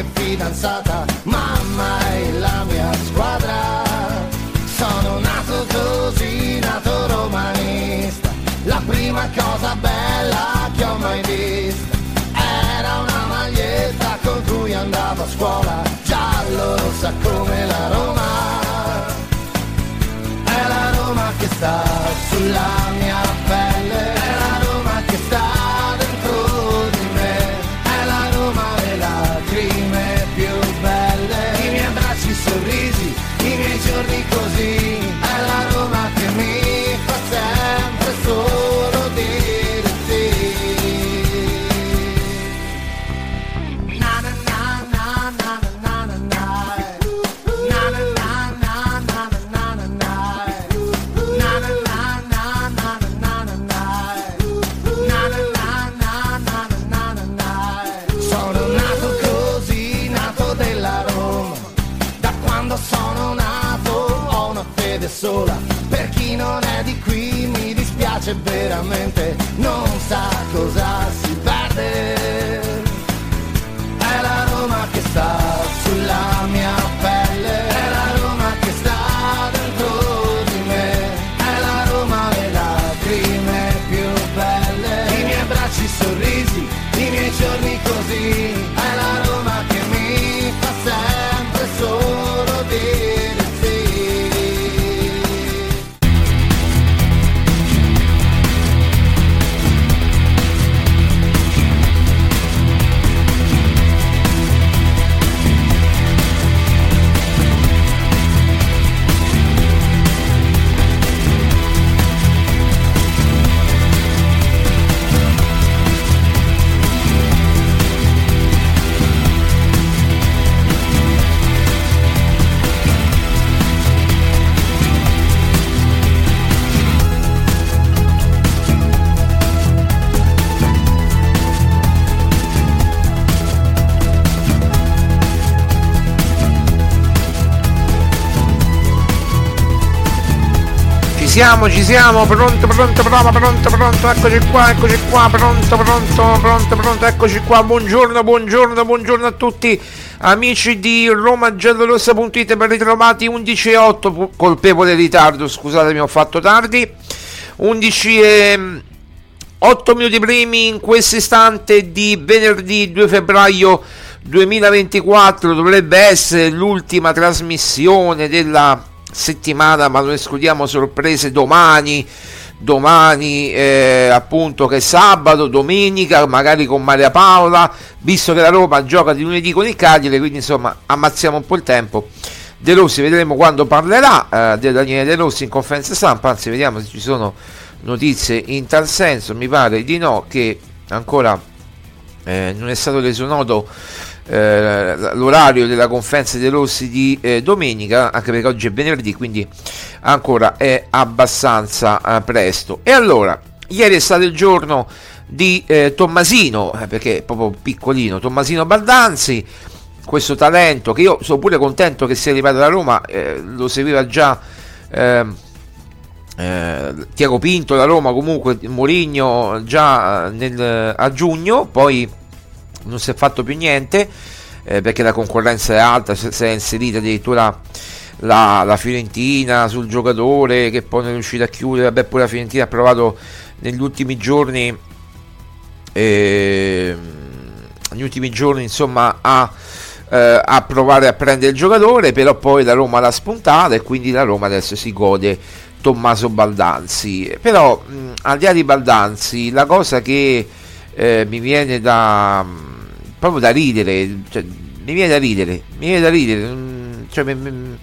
Qualche fidanzata. Mamma è la mia squadra. Sono nato così, nato romanista. La prima cosa bella che ho mai visto era una maglietta con cui andavo a scuola. Giallo rossa severamente. Siamo, ci siamo, pronto, pronto, pronto, pronto, pronto, eccoci qua, eccoci qua, pronto, pronto, pronto, pronto, eccoci qua, buongiorno, buongiorno, buongiorno a tutti amici di romagiallorossa.it ben ritrovati 11 e 8, pu- colpevole ritardo, scusatemi ho fatto tardi, 11 e 8 minuti primi in questo istante di venerdì 2 febbraio 2024 dovrebbe essere l'ultima trasmissione della settimana ma non escludiamo sorprese domani domani eh, appunto che è sabato domenica magari con Maria Paola visto che la Roma gioca di lunedì con il Cagliari quindi insomma ammazziamo un po' il tempo. De Rossi vedremo quando parlerà eh, di Daniele De Rossi in conferenza stampa anzi vediamo se ci sono notizie in tal senso. Mi pare di no che ancora eh, non è stato reso noto eh, l'orario della conferenza dei Rossi di eh, domenica, anche perché oggi è venerdì, quindi ancora è abbastanza eh, presto. E allora, ieri è stato il giorno di eh, Tommasino, eh, perché è proprio piccolino, Tommasino Baldanzi, questo talento che io sono pure contento che sia arrivato da Roma, eh, lo seguiva già ehm, eh, Tiago Pinto da Roma, comunque Mourinho già nel, a giugno, poi non si è fatto più niente eh, perché la concorrenza è alta, si è inserita addirittura la, la, Fiorentina sul giocatore che poi non è riuscita a chiudere, vabbè pure la Fiorentina ha provato negli ultimi giorni eh, negli ultimi giorni insomma a, eh, a provare a prendere il giocatore però poi la Roma l'ha spuntata e quindi la Roma adesso si gode Tommaso Baldanzi. Però mh, al di là di Baldanzi la cosa che eh, mi viene da proprio da ridere cioè, mi viene da ridere mi viene da ridere cioè, mi, mi,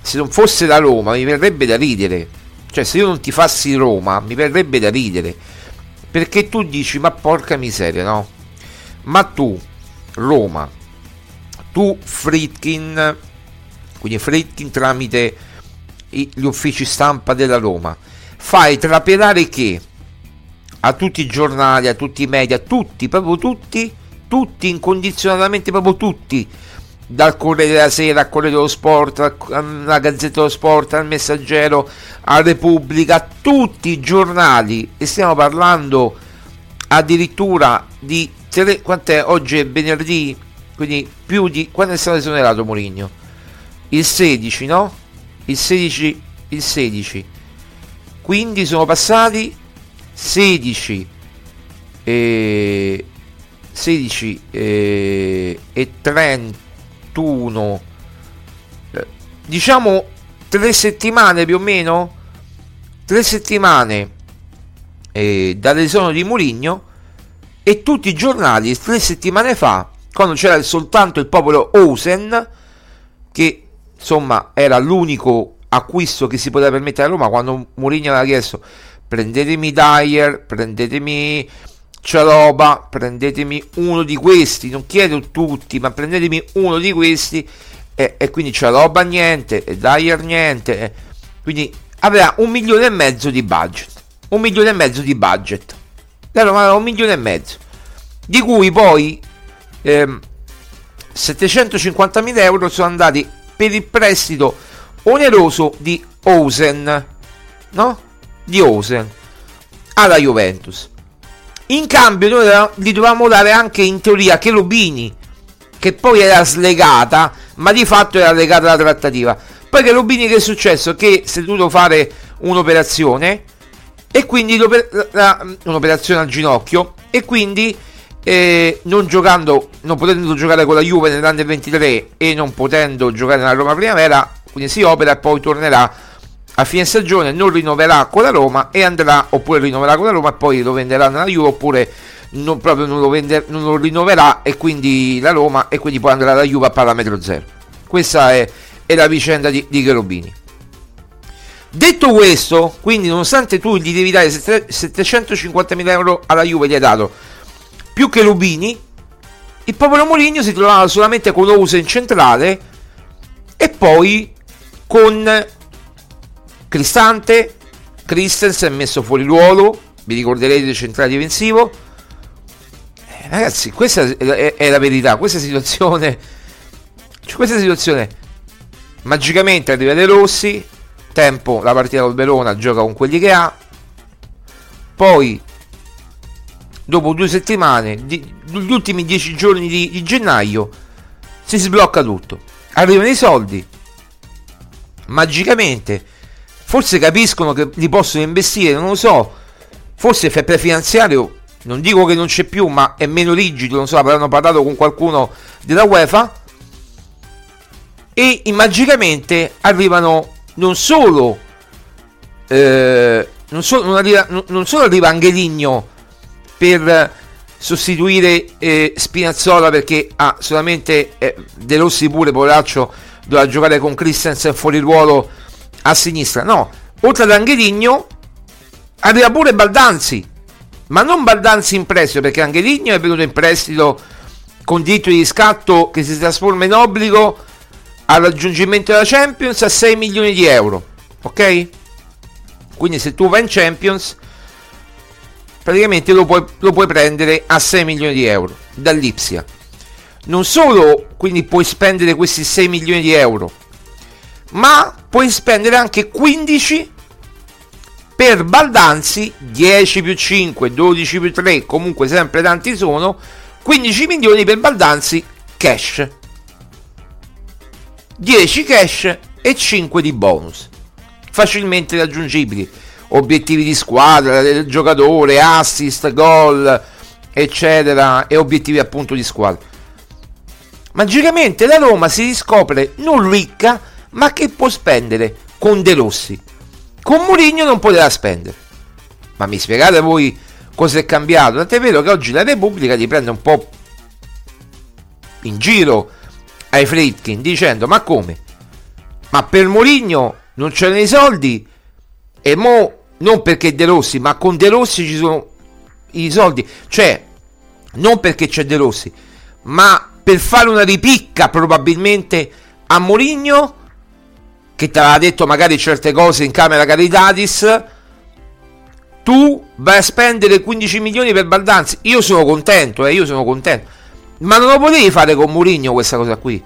se non fosse la Roma mi verrebbe da ridere. Cioè se io non ti fassi Roma mi verrebbe da ridere. Perché tu dici ma porca miseria no? Ma tu Roma tu Fritkin quindi Fritkin tramite gli uffici stampa della Roma fai trapelare che a tutti i giornali, a tutti i media, tutti, proprio tutti, tutti incondizionatamente, proprio tutti, dal Corriere della Sera al Corriere dello Sport, alla Gazzetta dello Sport, al Messaggero, a Repubblica, tutti i giornali, e stiamo parlando addirittura di tre, quant'è? Oggi è venerdì, quindi più di quando è stato esonerato Mourinho? Il 16, no? Il 16, il 16. Quindi sono passati 16 e 16 e, e 31 diciamo tre settimane più o meno? Tre settimane eh, dall'esono di Mourinho e tutti i giornali tre settimane fa quando c'era soltanto il popolo Osen che insomma era l'unico acquisto che si poteva permettere a Roma quando Mourinho aveva chiesto prendetemi Dyer, prendetemi Cialoba, prendetemi uno di questi, non chiedo tutti, ma prendetemi uno di questi e, e quindi Cialoba niente, e Dyer niente, e, quindi avrà un milione e mezzo di budget, un milione e mezzo di budget, la Roma aveva un milione e mezzo, di cui poi ehm, 750.000 euro sono andati per il prestito oneroso di Osen, no? Di Osen alla Juventus. In cambio noi gli dovevamo dare anche in teoria Cherubini, che poi era slegata, ma di fatto era legata alla trattativa. Poi Cherubini che è successo? Che si è dovuto fare un'operazione e quindi un'operazione al ginocchio e quindi eh, non giocando, non potendo giocare con la Juve nell'anno 23 e non potendo giocare nella Roma Primavera, quindi si opera e poi tornerà a fine stagione non rinnoverà con la Roma e andrà oppure rinnoverà con la Roma e poi lo venderà nella Juve oppure non, proprio non lo, vender, non lo rinnoverà e quindi la Roma e quindi poi andrà alla Juve a parametro zero. Questa è, è la vicenda di, di Cherubini. Detto questo quindi nonostante tu gli devi dare 750.000 euro alla Juve gli hai dato più che Rubini il popolo Moligno si trovava solamente con Ose in centrale e poi con Cristante, Christensen messo fuori ruolo, vi ricorderete del centrale difensivo. Eh, ragazzi, questa è, è, la verità, questa situazione, cioè questa situazione magicamente arriva De Rossi, tempo la partita col Verona, gioca con quelli che ha, poi dopo due settimane, di, gli ultimi dieci giorni di, di gennaio, si sblocca tutto, arrivano i soldi, magicamente forse capiscono che li possono investire, non lo so, forse il fair finanziario, non dico che non c'è più, ma è meno rigido, non so, avranno parlato con qualcuno della UEFA. E magicamente arrivano non solo eh, non, solo, non, arriva, non, solo arriva Angeligno per sostituire eh, Spinazzola perché ha solamente eh, De Rossi pure poveraccio doveva giocare con Christensen fuori ruolo a sinistra. No, oltre ad Angeligno arriva pure Baldanzi, ma non Baldanzi in prestito perché Angeligno è venuto in prestito con diritto di riscatto che si trasforma in obbligo al raggiungimento della Champions a 6 milioni di euro. Ok? Quindi se tu vai in Champions, praticamente lo puoi, lo puoi prendere a 6 milioni di euro dall'Ipsia. Non solo quindi puoi spendere questi 6 milioni di euro, ma puoi spendere anche 15 per Baldanzi 10 più 5, 12 più 3, comunque sempre tanti sono, 15 milioni per Baldanzi cash. 10 cash e 5 di bonus. Facilmente raggiungibili. Obiettivi di squadra, del giocatore, assist, gol, eccetera, e obiettivi appunto di squadra. Magicamente la Roma si riscopre non ricca, ma che può spendere con De Rossi. Con Mourinho non poteva spendere. Ma mi spiegate voi cosa è cambiato? Tant'è vero che oggi la Repubblica li prende un po' in giro ai Fritkin dicendo ma come? Ma per Mourinho non c'erano i soldi e mo non perché De Rossi, ma con De Rossi ci sono i soldi, cioè non perché c'è De Rossi, ma per fare una ripicca probabilmente a Mourinho che ti aveva detto magari certe cose in camera Caritatis tu vai a spendere 15 milioni per Baldanzi. Io sono contento eh, io sono contento. Ma non lo potevi fare con Mourinho questa cosa qui?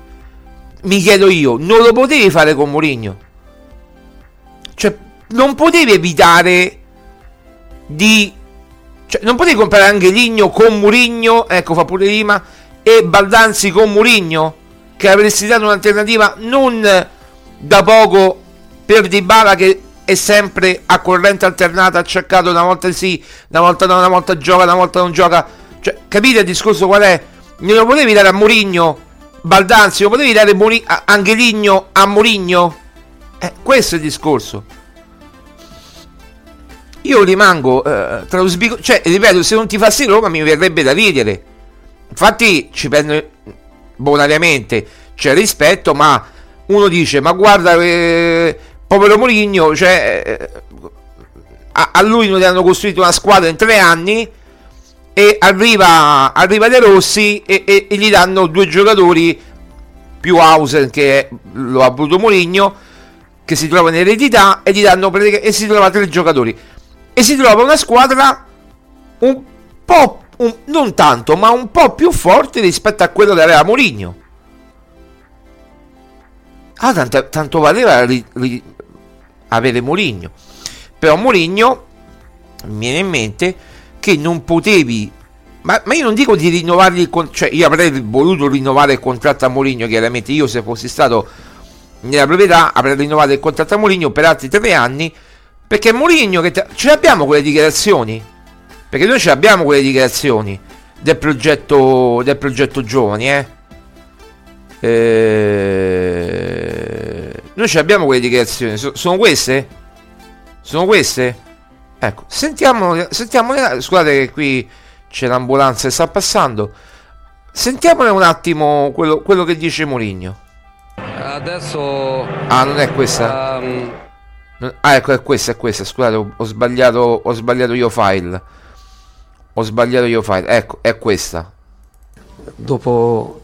Mi chiedo io non lo potevi fare con Mourinho? Cioè non potevi evitare di cioè, non potevi comprare anche Ligno con Murigno ecco fa pure rima e Baldanzi con Murigno che avresti dato un'alternativa non da poco per Dybala che è sempre a corrente alternata, ha cercato una volta sì, una volta no, una volta gioca, una volta non gioca. Cioè, capite il discorso qual è? Non lo potevi dare a Mourinho, Baldanzi, lo potevi dare Muri- a- Angeligno a Mourinho? Eh, questo è il discorso. Io rimango eh, tra lo sbigo... Cioè, ripeto, se non ti fassi Roma mi verrebbe da ridere. Infatti ci prendo bonariamente, c'è rispetto, ma uno dice, ma guarda, eh, povero Mourinho, cioè, eh, a, a, lui non gli hanno costruito una squadra in tre anni e arriva, arriva De Rossi e, e, e, gli danno due giocatori più Hausen che lo ha voluto Mourinho che si trova in eredità e gli danno e si trova tre giocatori. E si trova una squadra un po' un, non tanto ma un po' più forte rispetto a quello che aveva Mourinho Ah, tanto, tanto valeva ri, ri, avere Mourinho. Però Mourinho mi viene in mente che non potevi. Ma, ma io non dico di rinnovargli il contratto. Cioè, io avrei voluto rinnovare il contratto a Mourinho. Chiaramente, io se fossi stato nella proprietà avrei rinnovato il contratto a Mourinho per altri tre anni. Perché Mourinho, che te, ce l'abbiamo quelle dichiarazioni. Perché noi ce l'abbiamo quelle dichiarazioni del progetto, del progetto giovani, eh. Eh, noi ci abbiamo quelle dichiarazioni. So, sono queste? Sono queste? Ecco, sentiamo, sentiamo. Scusate che qui c'è l'ambulanza che sta passando. Sentiamone un attimo quello, quello che dice Mourinho. Adesso. Ah, non è questa. Um... Ah, ecco, è questa, è questa. Scusate, ho, ho sbagliato. Ho sbagliato io file. Ho sbagliato io file. Ecco, è questa. Dopo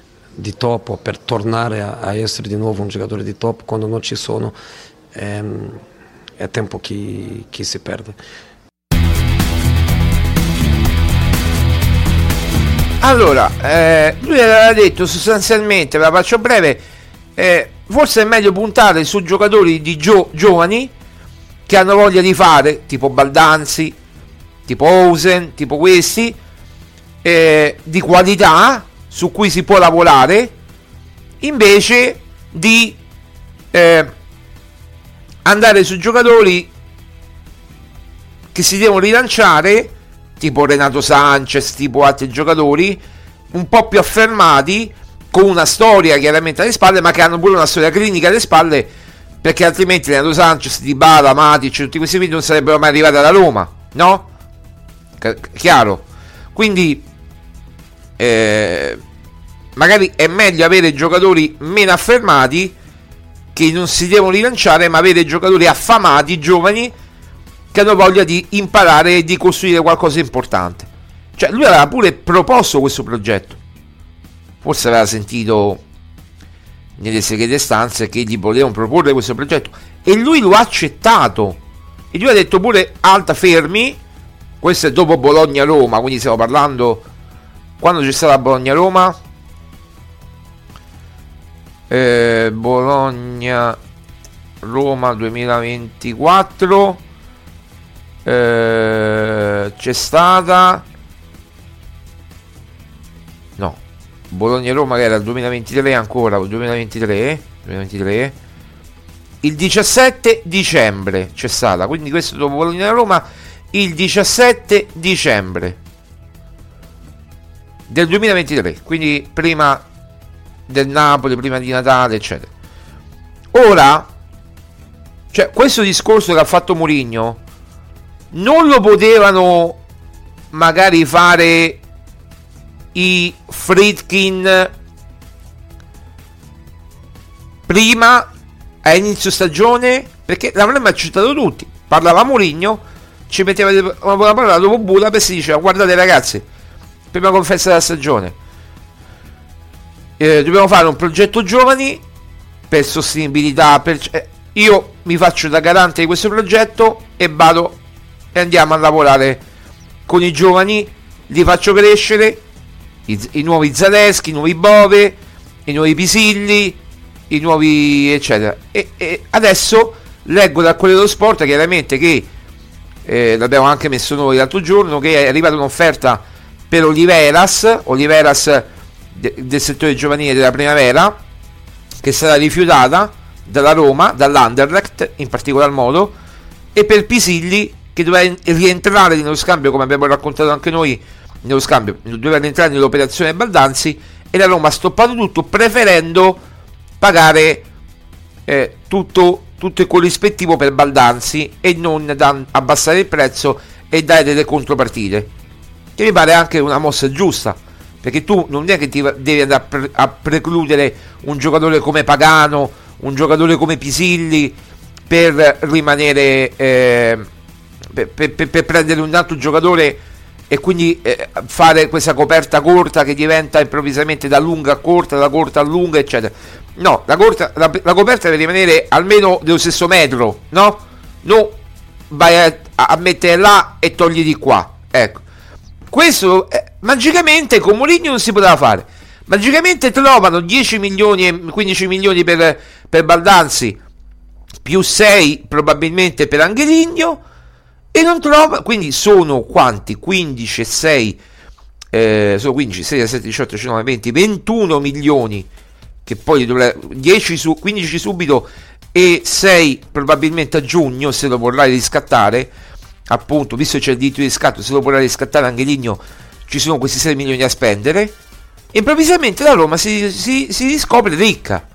di top o per tornare a, a, essere di nuovo un giocatore di top quando non ci sono è, è tempo che, che si perde. Allora, eh, lui aveva detto sostanzialmente, ve la faccio breve, eh, forse è meglio puntare su giocatori di gio- giovani che hanno voglia di fare, tipo Baldanzi, tipo Osen, tipo questi, eh, di qualità su cui si può lavorare, invece di eh, andare su giocatori che si devono rilanciare, tipo Renato Sanchez, tipo altri giocatori, un po' più affermati, con una storia chiaramente alle spalle, ma che hanno pure una storia clinica alle spalle, perché altrimenti Renato Sanchez, Di Bala, Matic, tutti questi video non sarebbero mai arrivati alla Roma, no? chiaro. Quindi, eh, magari è meglio avere giocatori meno affermati che non si devono rilanciare, ma avere giocatori affamati, giovani, che hanno voglia di imparare e di costruire qualcosa di importante. Cioè, lui aveva pure proposto questo progetto. Forse aveva sentito nelle segrete stanze che gli volevano proporre questo progetto e lui lo ha accettato. E lui ha detto pure alta fermi. Questo è dopo Bologna-Roma, quindi stiamo parlando quando c'è stata Bologna-Roma. Eh, Bologna Roma 2024 eh, c'è stata? No. Bologna Roma che era il 2023 ancora 2023 2023 il 17 dicembre c'è stata quindi questo dopo Bologna Roma il 17 dicembre del 2023 quindi prima del Napoli prima di Natale eccetera. Ora cioè questo discorso che ha fatto Mourinho non lo potevano magari fare i Fritkin prima a inizio stagione perché l'avremmo accettato tutti. Parlava Mourinho ci metteva una buona parola dopo Budapest e diceva guardate ragazzi prima conferenza della stagione. Eh, dobbiamo fare un progetto giovani per sostenibilità per, eh, io mi faccio da garante di questo progetto e vado e andiamo a lavorare con i giovani li faccio crescere i, i nuovi Zaleschi, i nuovi Bove i nuovi Pisilli i nuovi eccetera. E, e adesso leggo da quello dello sport chiaramente che eh, l'abbiamo anche messo noi l'altro giorno che è arrivata un'offerta per Oliveras Oliveras de, del settore giovanile della primavera che sarà rifiutata dalla Roma, dall'Anderlecht in particolar modo e per Pisilli che doveva rientrare nello scambio come abbiamo raccontato anche noi nello scambio doveva rientrare nell'operazione Baldanzi e la Roma ha stoppato tutto preferendo pagare eh, tutto, tutto il corrispettivo per Baldanzi e non da, abbassare il prezzo e dare delle contropartite che mi pare anche una mossa giusta perché tu non è che ti devi andare a, pre- a precludere un giocatore come Pagano un giocatore come Pisilli per rimanere eh, per, per, per, prendere un altro giocatore e quindi eh, fare questa coperta corta che diventa improvvisamente da lunga a corta, da corta a lunga, eccetera. No, la, corta, la, la coperta deve rimanere almeno dello stesso metro, no? No, vai a, a mettere là e togli di qua. Ecco. Questo eh, magicamente con Mourinho non si poteva fare. Magicamente trovano 10 milioni e 15 milioni per, per Baldanzi, più 6 probabilmente per Angeligno e non trova, quindi sono quanti? 15 e 6, eh, sono 15, 6, 7, 18, 19, 20, 21 milioni che poi dovrà 10 su, 15 subito e 6 probabilmente a giugno se lo vorrai riscattare appunto visto che c'è il diritto di riscatto se lo vorrai riscattare anche Ligno ci sono questi 6 milioni da spendere. Improvvisamente la Roma si, si, si riscopre ricca.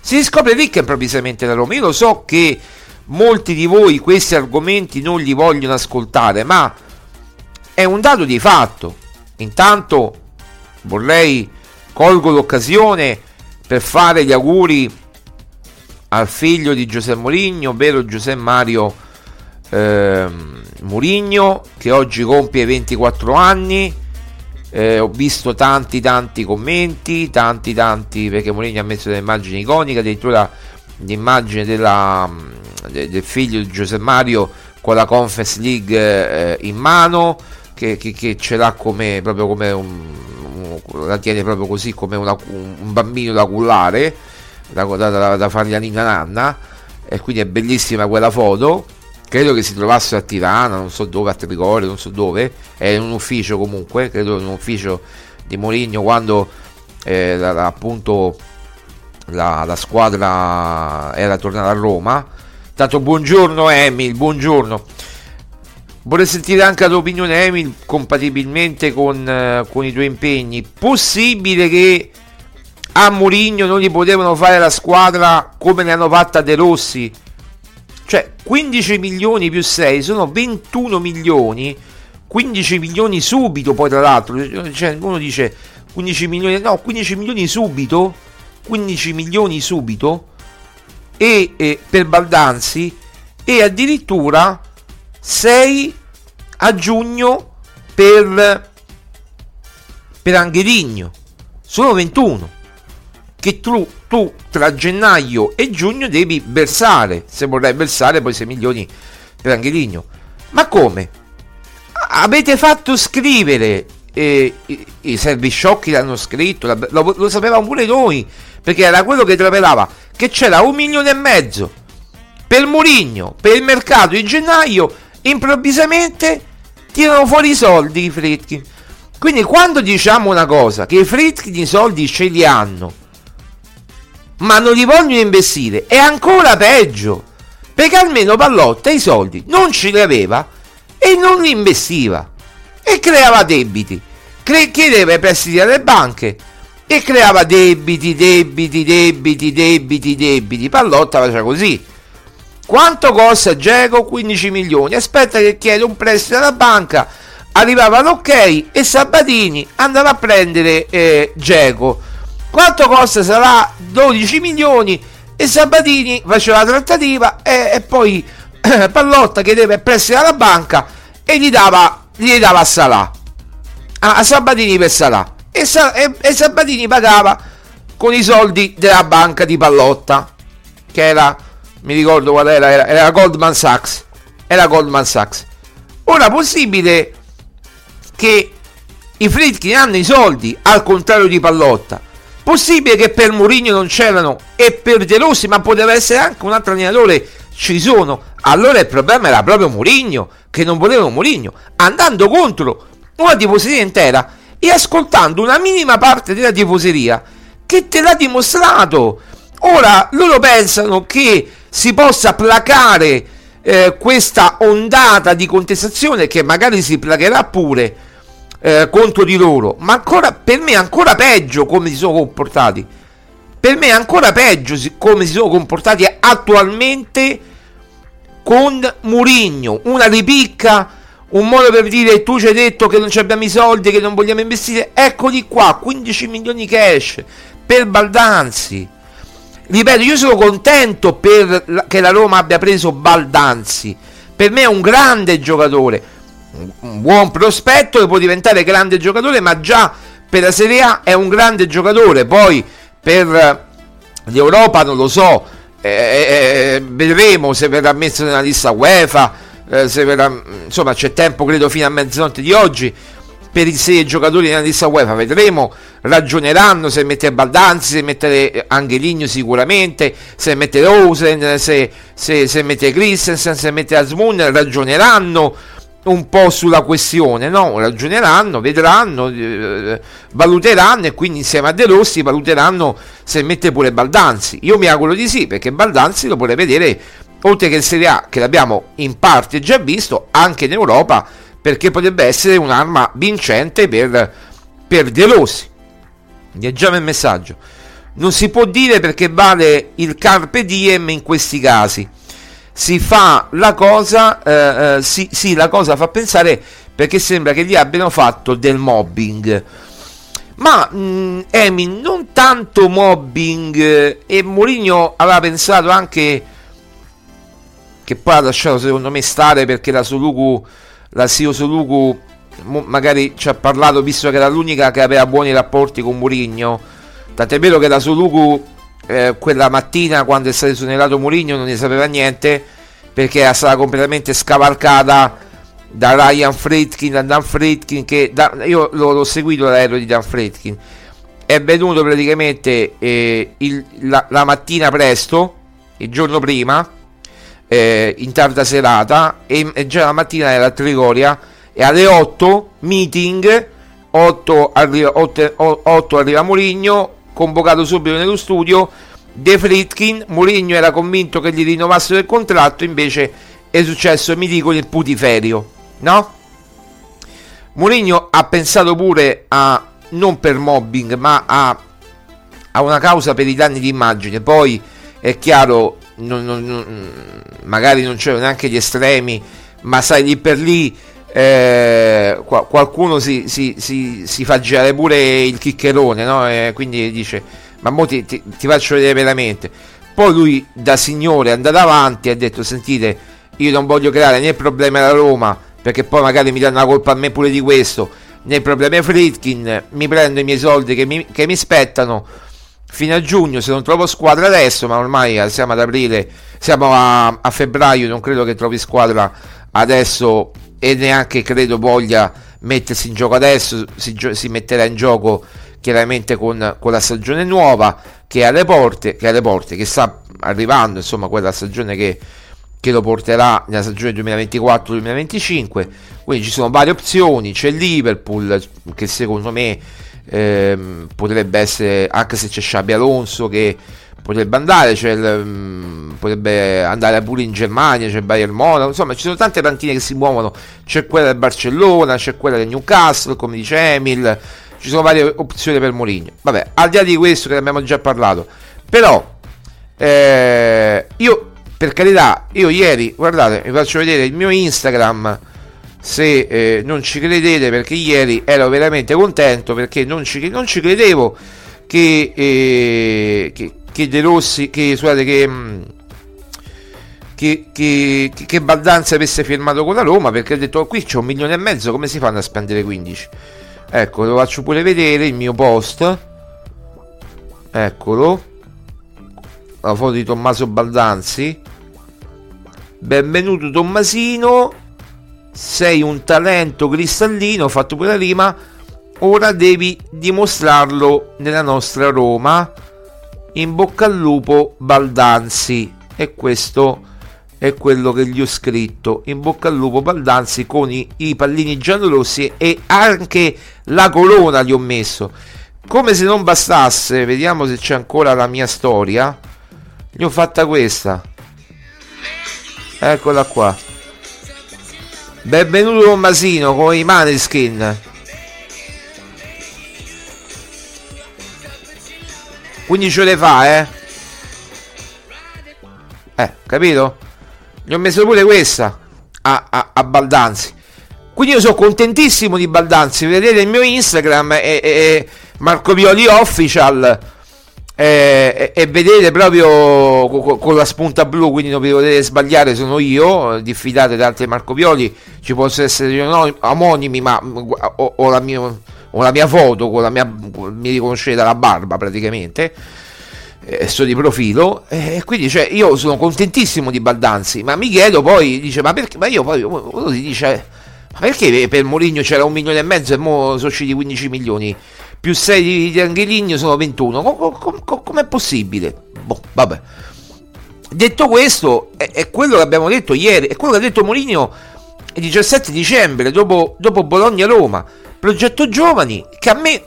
Si riscopre ricca improvvisamente la Roma. Io lo so che molti di voi questi argomenti non li vogliono ascoltare, ma è un dato di fatto. Intanto vorrei colgo l'occasione per fare gli auguri al figlio di Giuseppe Mourinho, ovvero Giuseppe Mario eh, Mourinho, che oggi compie 24 anni. Eh, ho visto tanti tanti commenti, tanti tanti perché Mourinho ha messo delle immagini iconiche, addirittura l'immagine della, del figlio di Giuseppe Mario con la Conference League eh, in mano che, che, che, ce l'ha come proprio come un, un, la tiene proprio così come una, un bambino da cullare da, da, da, da fargli a Nina Nanna e quindi è bellissima quella foto credo che si trovasse a Tirana non so dove a Trigoria non so dove. È in un ufficio comunque credo in un ufficio di Moligno quando eh, la, appunto la, la, squadra era tornata a Roma. Tanto buongiorno Emil buongiorno. Vorrei sentire anche la tua opinione Emil compatibilmente con, eh, con i tuoi impegni. Possibile che a Mourinho non gli potevano fare la squadra come ne hanno fatta De Rossi cioè 15 milioni più 6 sono 21 milioni. 15 milioni subito poi tra l'altro cioè, uno dice 15 milioni no 15 milioni subito 15 milioni subito e, e per Baldanzi e addirittura 6 a giugno per per Angherigno. Sono 21 che tu, tu tra gennaio e giugno devi versare. Se vorrai versare poi 6 milioni per Angherigno ma come? avete fatto scrivere eh, i, i servi sciocchi l'hanno scritto lo, lo sapevamo pure noi perché era quello che travelava che c'era un milione e mezzo per Murigno per il mercato di gennaio improvvisamente tirano fuori i soldi i Fritkin. Quindi quando diciamo una cosa che i Fritkin i soldi ce li hanno ma non li vogliono investire è ancora peggio perché almeno Pallotta i soldi non ce li aveva e non li investiva e creava debiti Cre- chiedeva i prestiti alle banche e creava debiti, debiti, debiti, debiti, debiti. Pallotta faceva così. Quanto costa Geco? 15 milioni. Aspetta che chiede un prestito alla banca. Arrivava l'ok e Sabatini andava a prendere eh, Geco. Quanto costa? Sarà 12 milioni. E Sabatini faceva la trattativa e, e poi eh, Pallotta chiedeva il prestito alla banca e gli dava, gli dava a Salà. A, a Sabatini per Salà e, e-, e Sabatini pagava con i soldi della banca di Pallotta che era mi ricordo qual era era, era Goldman Sachs era Goldman Sachs ora possibile che i Fritkin hanno i soldi al contrario di Pallotta possibile che per Mourinho non c'erano e per De Rossi ma poteva essere anche un altro allenatore ci sono. Allora il problema era proprio Mourinho che non volevano Mourinho. Andando contro una tifoseria intera e ascoltando una minima parte della tifoseria che te l'ha dimostrato. Ora loro pensano che si possa placare eh, questa ondata di contestazione che magari si placherà pure eh, contro di loro, ma ancora per me è ancora peggio come si sono comportati. Per me è ancora peggio come si sono comportati attualmente con Murigno, una ripicca un modo per dire tu ci hai detto che non abbiamo i soldi, che non vogliamo investire, eccoli qua, 15 milioni cash per Baldanzi. Ripeto, io sono contento per che la Roma abbia preso Baldanzi. Per me è un grande giocatore, un buon prospetto che può diventare grande giocatore, ma già per la Serie A è un grande giocatore. Poi per l'Europa non lo so, eh, eh, vedremo se verrà messo nella lista UEFA eh, verrà, insomma c'è tempo credo fino a mezzanotte di oggi per i sei giocatori nella lista UEFA vedremo ragioneranno se mettere Baldanzi se mettere Angeligno sicuramente se mettere Rosen se, se, se mettere Christensen se mettere Asmun ragioneranno un po' sulla questione, no? Ragioneranno, vedranno, eh, valuteranno e quindi insieme a De Rossi valuteranno se mette pure Baldanzi. Io mi auguro di sì, perché Baldanzi lo vorrei vedere oltre che in Serie A che l'abbiamo in parte già visto anche in Europa perché potrebbe essere un'arma vincente per, per De Rossi leggiamo il messaggio non si può dire perché vale il carpe diem in questi casi si fa la cosa eh, eh, sì, sì la cosa fa pensare perché sembra che gli abbiano fatto del mobbing. Ma mh, Emi non tanto mobbing eh, e Mourinho aveva pensato anche che poi ha lasciato secondo me stare perché la Soluku, la Sio Soluku magari ci ha parlato visto che era l'unica che aveva buoni rapporti con Murigno tant'è vero che la Soluku eh, quella mattina quando è stato esonerato Murigno non ne sapeva niente perché era stata completamente scavalcata da Ryan Fritkin, da Dan Fritkin che da, io l'ho, l'ho seguito l'aereo di Dan Fritkin è venuto praticamente eh, il- la, la mattina presto, il giorno prima, eh, in tarda serata, e, e già la mattina era a Trigoria, e alle 8 meeting, 8 arriva, 8, 8 arriva Mourinho, convocato subito nello studio, De Fritkin, Mourinho era convinto che gli rinnovassero il contratto, invece è successo, mi dicono, il putiferio, no? Mourinho ha pensato pure a non per mobbing, ma a, a una causa per i danni di immagine. Poi è chiaro, non- non- non- magari non c'erano neanche gli estremi, ma sai lì per lì eh, qua- qualcuno si, si- si- si fa girare pure il chiccherone, no? E quindi dice: Ma mo ti, ti- ti faccio vedere veramente. Poi lui, da signore, è andato avanti e ha detto: Sentite, io non voglio creare né problemi alla Roma, perché poi magari mi danno la colpa a me pure di questo, né il problema a Fritkin. Mi prendo i miei soldi che mi, che mi spettano fino a giugno se non trovo squadra adesso, ma ormai eh, siamo ad aprile, siamo a, a febbraio, non credo che trovi squadra adesso e neanche credo voglia mettersi in gioco adesso, si, si metterà in gioco chiaramente con, con la stagione nuova che è alle porte, che è alle porte, che sta arrivando, insomma, quella stagione che, che lo porterà nella stagione 2024-2025. Quindi ci sono varie opzioni, c'è Liverpool che secondo me ehm, potrebbe essere, anche se c'è Xabi Alonso che potrebbe andare, il, mm, potrebbe andare pure in Germania, c'è Bayern Monaco, insomma ci sono tante tantine che si muovono, c'è quella del Barcellona, c'è quella del Newcastle, come dice Emil, ci sono varie opzioni per Mourinho. Vabbè, al di là di questo che ne abbiamo già parlato, però eh, io per carità, io ieri, guardate, vi faccio vedere il mio Instagram se eh, non ci credete perché ieri ero veramente contento perché non ci, non ci credevo che, eh, che, che De Rossi, che, scusate, che, mm, che, che, che- Baldanza avesse firmato con la Roma perché ho detto qui c'è un milione e mezzo, come si fanno a spendere 15? Ecco, lo faccio pure vedere il mio post. Eccolo. La foto di Tommaso Baldanzi. Benvenuto Tommasino. Sei un talento cristallino, ho fatto pure la rima. Ora devi dimostrarlo nella nostra Roma. In bocca al lupo Baldanzi. E questo è quello che gli ho scritto. In bocca al lupo Baldanzi con i, i pallini giallorossi e anche la corona gli ho messo. Come se non bastasse, vediamo se c'è ancora la mia storia. Gli ho fatta questa. Eccola qua. Benvenuto Tommasino con i Maneskin. Quindi ce le fa, eh? Eh, capito? Gli ho messo pure questa a, a, a Baldanzi. Quindi io sono contentissimo di Baldanzi. Vedete il mio Instagram è, è Marco Violi Official. E, e- e vedete proprio co- co- con la spunta blu, quindi non vi potete sbagliare, sono io. Diffidate da altri Marco Violi, ci possono essere omonimi, ma mm, ho, ho la mia, ho la mia foto, con la mia, mi riconoscete dalla barba praticamente eh, sto di profilo e quindi cioè, io sono contentissimo di Baldanzi ma mi chiedo poi dice ma perché ma io poi uno si dice ma perché per Mourinho c'era un milione e mezzo e mo sono usciti 15 milioni? Più 6 di, di Angeligno sono 21 Com- com- com- com'è possibile? Boh vabbè. Detto questo è, è quello che abbiamo detto ieri è quello che ha detto Mourinho il 17 dicembre dopo, dopo Bologna-Roma progetto giovani che a me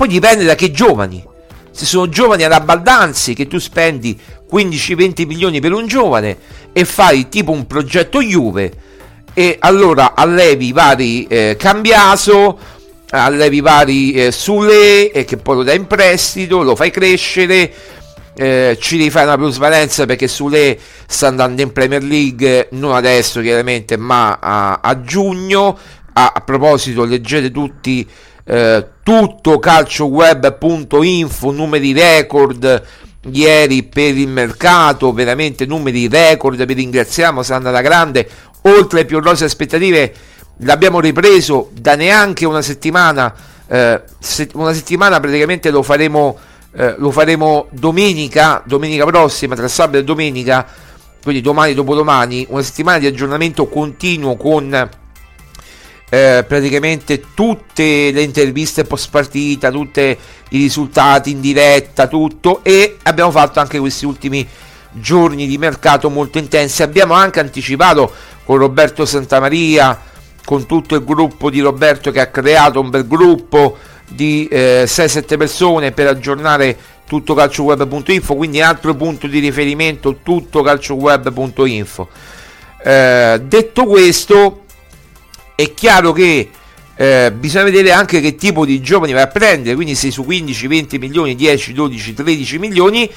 poi dipende da che giovani. Se sono giovani alla Baldanzi che tu spendi 15-20 milioni per un giovane e fai tipo un progetto Juve e allora allevi vari eh, Cambiaso, allevi vari eh, Sule e che poi lo dai in prestito, lo fai crescere, eh, ci fare una plusvalenza perché Sule sta andando in Premier League non adesso chiaramente ma a, a giugno. A, a proposito leggete tutti eh, tutto calcioweb.info numeri record ieri per il mercato veramente numeri record vi ringraziamo sta andando alla grande oltre le più rose aspettative l'abbiamo ripreso da neanche una settimana eh, se- una settimana praticamente lo faremo eh, lo faremo domenica domenica prossima tra sabato e domenica quindi domani dopodomani una settimana di aggiornamento continuo con eh, praticamente tutte le interviste post partita, tutti i risultati in diretta, tutto e abbiamo fatto anche questi ultimi giorni di mercato molto intensi. Abbiamo anche anticipato con Roberto Santamaria, con tutto il gruppo di Roberto che ha creato un bel gruppo di eh, 6-7 persone per aggiornare tutto calcioweb.info, quindi altro punto di riferimento tutto calcioweb.info. Eh, detto questo, è chiaro che eh, bisogna vedere anche che tipo di giovani va a prendere, quindi se su 15, 20 milioni, 10, 12, 13 milioni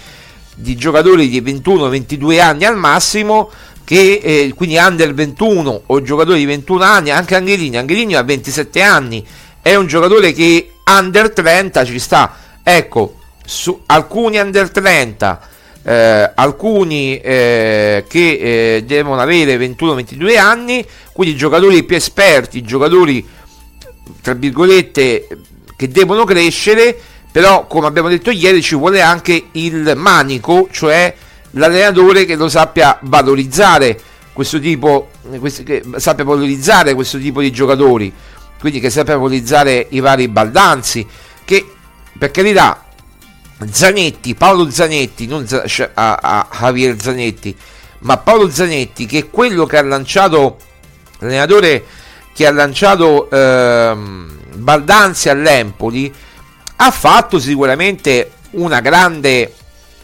di giocatori di 21-22 anni al massimo, che eh, quindi under 21 o giocatori di 21 anni, anche Angelini, Angelini ha 27 anni, è un giocatore che under 30 ci sta. Ecco, su alcuni under 30, eh, alcuni eh, che eh, devono avere 21-22 anni, quindi giocatori più esperti, giocatori tra virgolette che devono crescere, però come abbiamo detto ieri ci vuole anche il manico, cioè l'allenatore che lo sappia valorizzare questo tipo, che sappia valorizzare questo tipo di giocatori, quindi che sappia valorizzare i vari baldanzi, che per carità Zanetti, Paolo Zanetti, non a, a Javier Zanetti, ma Paolo Zanetti che è quello che ha lanciato l'allenatore che ha lanciato ehm, Baldanzi all'Empoli ha fatto sicuramente una grande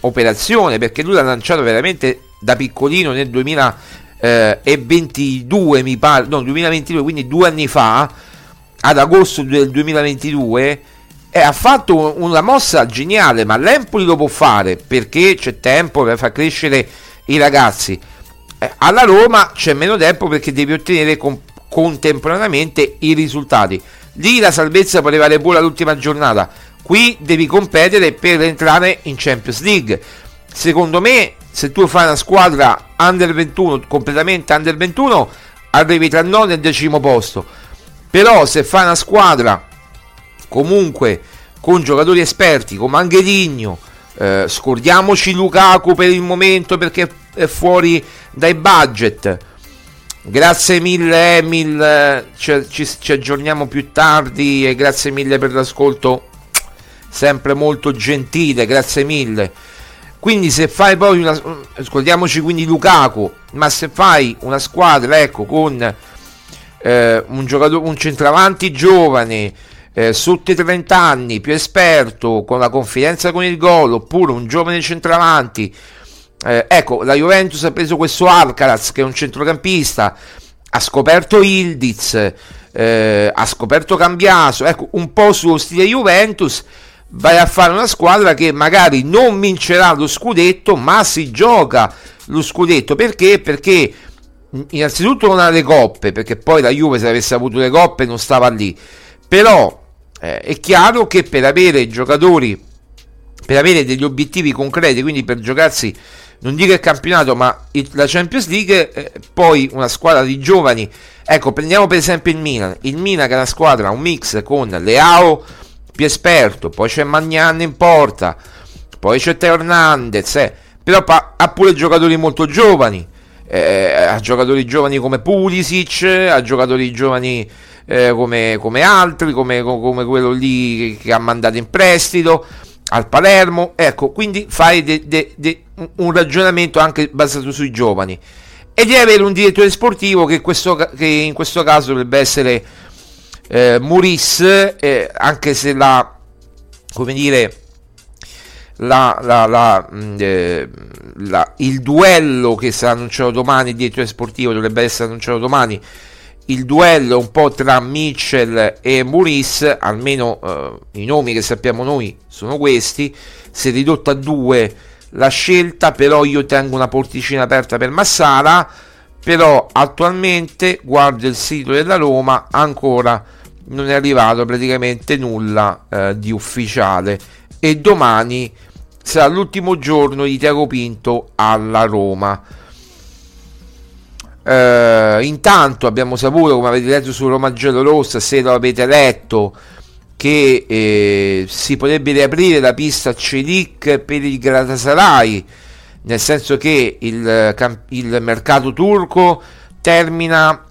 operazione perché lui l'ha lanciato veramente da piccolino nel 2022 mi pare no 2022 quindi due anni fa ad agosto del 2022 e ha fatto una mossa geniale ma l'Empoli lo può fare perché c'è tempo per far crescere i ragazzi. Eh, alla Roma c'è meno tempo perché devi ottenere con, contemporaneamente i risultati. Lì la salvezza può arrivare pure all'ultima giornata. Qui devi competere per entrare in Champions League. Secondo me se tu fai una squadra under 21 completamente under 21 arrivi tra il nono e il decimo posto però se fai una squadra comunque con giocatori esperti come Angeligno eh, scordiamoci Lukaku per il momento perché è fuori dai budget. Grazie mille Emil ci, ci, ci aggiorniamo più tardi e grazie mille per l'ascolto sempre molto gentile grazie mille. Quindi se fai poi una ascoltiamoci quindi Lukaku ma se fai una squadra ecco con eh, un giocatore un centravanti giovane eh, sotto i 30 anni, più esperto, con la confidenza con il gol, oppure un giovane centravanti. Eh, ecco, la Juventus ha preso questo Alcaraz che è un centrocampista, ha scoperto Ildiz, eh, ha scoperto Cambiaso, ecco, un po' sullo stile Juventus, vai a fare una squadra che magari non vincerà lo scudetto, ma si gioca lo scudetto. Perché? Perché innanzitutto non ha le coppe, perché poi la Juve se avesse avuto le coppe non stava lì. Però eh, è chiaro che per avere giocatori, per avere degli obiettivi concreti, quindi per giocarsi, non dico il campionato, ma il, la Champions League, eh, poi una squadra di giovani, ecco, prendiamo per esempio il Milan, il Milan che è una squadra, un mix con Leao più esperto, poi c'è Magnan in porta, poi c'è Teo Hernandez, eh, però pa- ha pure giocatori molto giovani, eh, ha giocatori giovani come Pulisic, ha giocatori giovani eh, come, come, altri, come, come, quello lì che ha mandato in prestito al Palermo. Ecco, quindi fai de, de, de, un ragionamento anche basato sui giovani. E devi avere un direttore sportivo che, questo, che in questo caso dovrebbe essere eh, Muris, eh, anche se la, come dire, la, la, la, mm, eh, il duello che sarà annunciato domani, il direttore sportivo dovrebbe essere annunciato domani il duello un po' tra Mitchell e Muris, almeno eh, i nomi che sappiamo noi sono questi, si è ridotta a due la scelta, però io tengo una porticina aperta per Massara, però attualmente guardo il sito della Roma, ancora non è arrivato praticamente nulla eh, di ufficiale. E domani sarà l'ultimo giorno di Tiago Pinto alla Roma. Uh, intanto abbiamo saputo, come avete letto su Roma Gelo Rossa, se lo avete letto, che eh, si potrebbe riaprire la pista Celic per il Galatasaray, nel senso che il, il mercato turco termina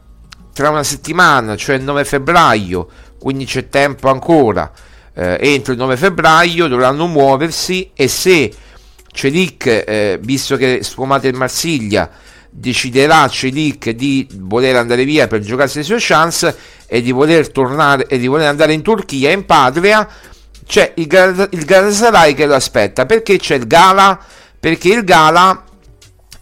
tra una settimana, cioè il 9 febbraio, quindi c'è tempo ancora, eh, entro il 9 febbraio dovranno muoversi e se Celic, eh, visto che sfumate il Marsiglia, deciderà Celic di voler andare via per giocarsi le sue chance e di voler tornare e di voler andare in Turchia in patria c'è il, il Galatasaray che lo aspetta. Perché c'è il Gala? Perché il Gala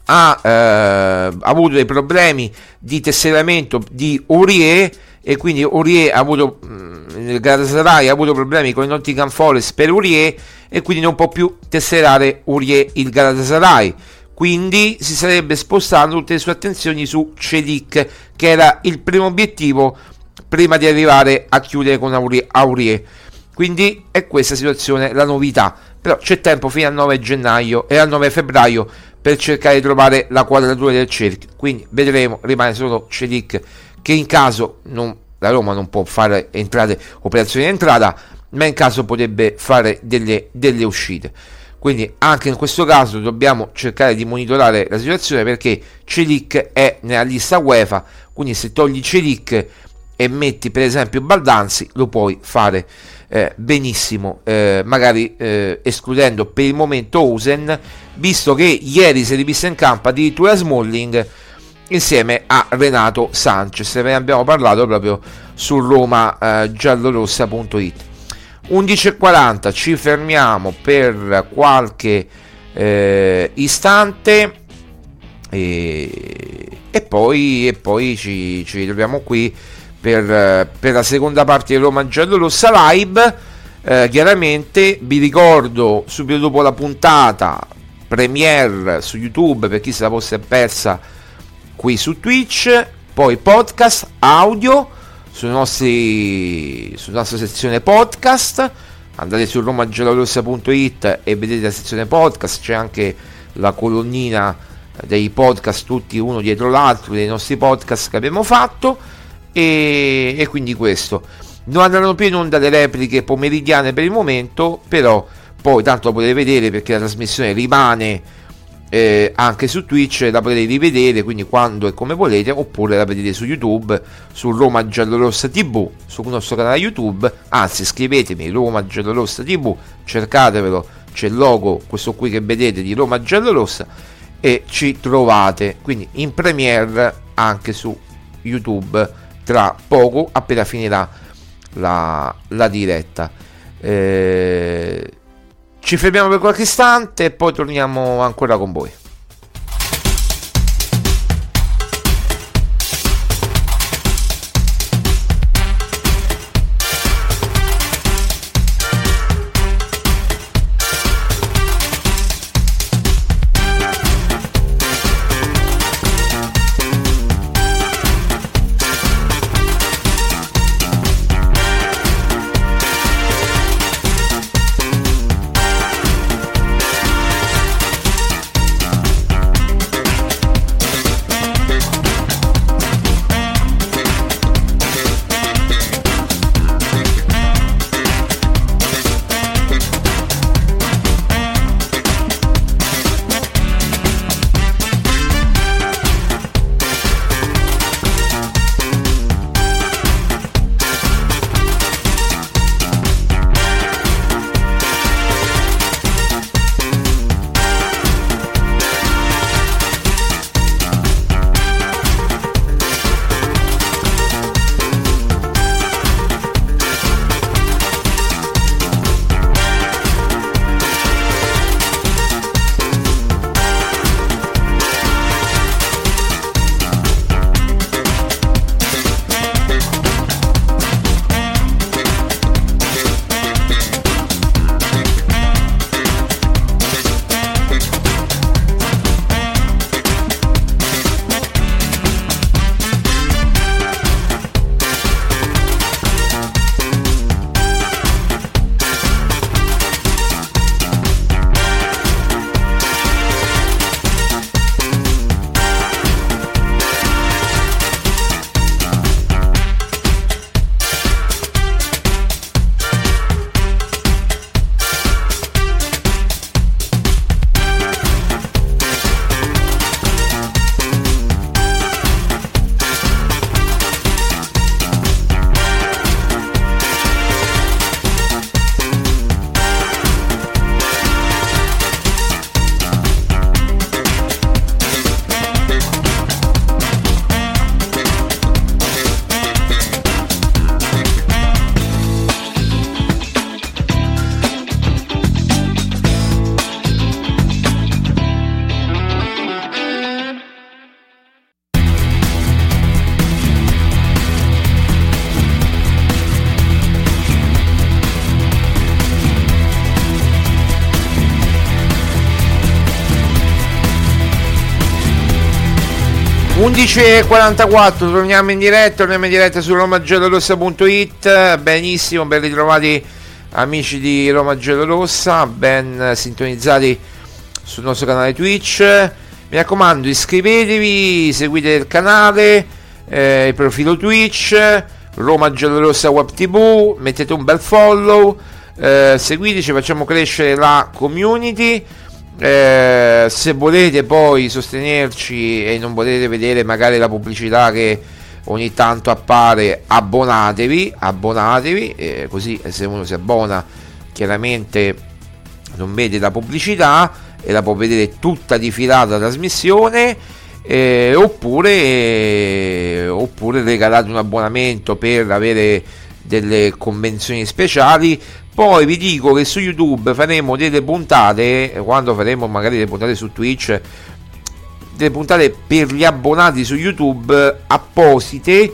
ha eh, avuto dei problemi di tesseramento di Aurier e quindi Aurier ha avuto mm, il Galatasaray ha avuto problemi con il Nottingham Forest per Aurier e quindi non può più tesserare Aurier il Galatasaray. Quindi si sarebbe spostato tutte le sue attenzioni su Celic che era il primo obiettivo prima di arrivare a chiudere con Aurier quindi è questa situazione la novità. Però c'è tempo fino al 9 gennaio e al 9 febbraio per cercare di trovare la quadratura del cerchio quindi vedremo rimane solo Celic che in caso non, la Roma non può fare entrate operazioni di entrata ma in caso potrebbe fare delle, delle uscite. Quindi anche in questo caso dobbiamo cercare di monitorare la situazione perché Celic è nella lista UEFA, quindi se togli Celic e metti per esempio Baldanzi lo puoi fare eh, benissimo, eh, magari eh, escludendo per il momento Osen, visto che ieri si è rivista in campo addirittura Smalling insieme a Renato Sanchez, ne abbiamo parlato proprio su Roma eh, giallorossa.it. 11.40 ci fermiamo per qualche eh, istante e, e, poi, e poi ci, ci ritroviamo qui per, per, la seconda parte di Roma Giallorossa Live eh, chiaramente vi ricordo subito dopo la puntata premiere su YouTube per chi se la fosse persa qui su Twitch poi podcast audio sui nostri, sulla nostra sezione podcast. Andate su romagiallorossa.it e vedete la sezione podcast. C'è anche la colonnina dei podcast tutti uno dietro l'altro dei nostri podcast che abbiamo fatto. E, e quindi questo. Non andranno più in onda le repliche pomeridiane per il momento però poi tanto lo potete vedere perché la trasmissione rimane eh, anche su Twitch la potete rivedere quindi quando e come volete oppure la vedete su YouTube su Roma Giallorossa TV sul nostro canale YouTube. Anzi scrivetemi Roma Giallorossa TV cercatevelo c'è il logo questo qui che vedete di Roma Giallorossa e ci trovate. Quindi in premiere anche su YouTube tra poco appena finirà la, la diretta. Eh, ci fermiamo per qualche istante e poi torniamo ancora con voi. 11.44, torniamo in diretta, torniamo in diretta su romagiallorossa.it, benissimo, ben ritrovati amici di Roma Giallorossa, ben sintonizzati sul nostro canale Twitch, mi raccomando iscrivetevi, seguite il canale, eh, il profilo Twitch, Roma Giallorossa Web TV, mettete un bel follow, eh, seguiteci, facciamo crescere la community. Eh, se volete poi sostenerci e non volete vedere magari la pubblicità che ogni tanto appare, abbonatevi, abbonatevi, eh, così se uno si abbona chiaramente non vede la pubblicità e la può vedere tutta di filata la trasmissione. Eh, oppure, oppure regalate un abbonamento per avere delle convenzioni speciali poi vi dico che su YouTube faremo delle puntate, quando faremo magari delle puntate su Twitch, delle puntate per gli abbonati su YouTube apposite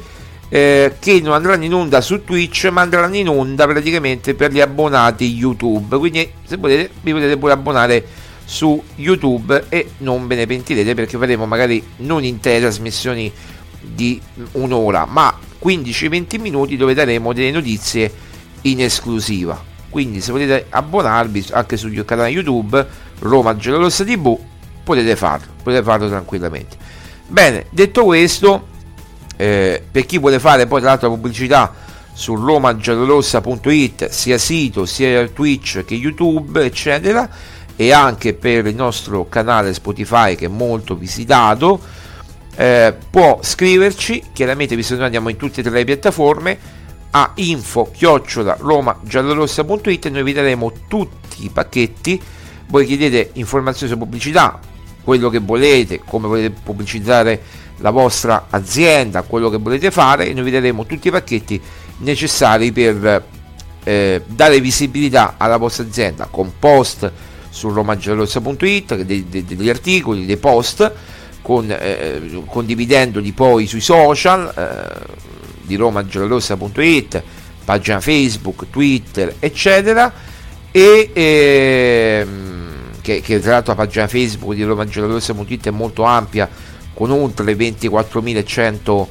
eh, che non andranno in onda su Twitch ma andranno in onda praticamente per gli abbonati YouTube. Quindi se volete vi potete pure abbonare su YouTube e non ve ne pentirete perché faremo magari non intere trasmissioni di un'ora ma 15-20 minuti dove daremo delle notizie in esclusiva quindi se volete abbonarvi anche sul canale YouTube Roma Giallorossa TV potete farlo, potete farlo tranquillamente. Bene, detto questo, eh, per chi vuole fare poi tra l'altro pubblicità su romagiallorossa.it sia sito sia Twitch che YouTube eccetera e anche per il nostro canale Spotify che è molto visitato eh, può scriverci chiaramente visto che noi andiamo in tutte e tre le piattaforme a info chiocciola romagiallorossa.it e noi vi daremo tutti i pacchetti. Voi chiedete informazioni su pubblicità quello che volete come volete pubblicizzare la vostra azienda quello che volete fare e noi vi daremo tutti i pacchetti necessari per eh, dare visibilità alla vostra azienda con post su romagiallorossa.it degli articoli dei post con, eh, condividendoli poi sui social eh, di romagiallorossa.it, pagina Facebook, Twitter, eccetera, e ehm, che, che, tra l'altro la pagina Facebook di romagiallorossa.it è molto ampia, con oltre 24.100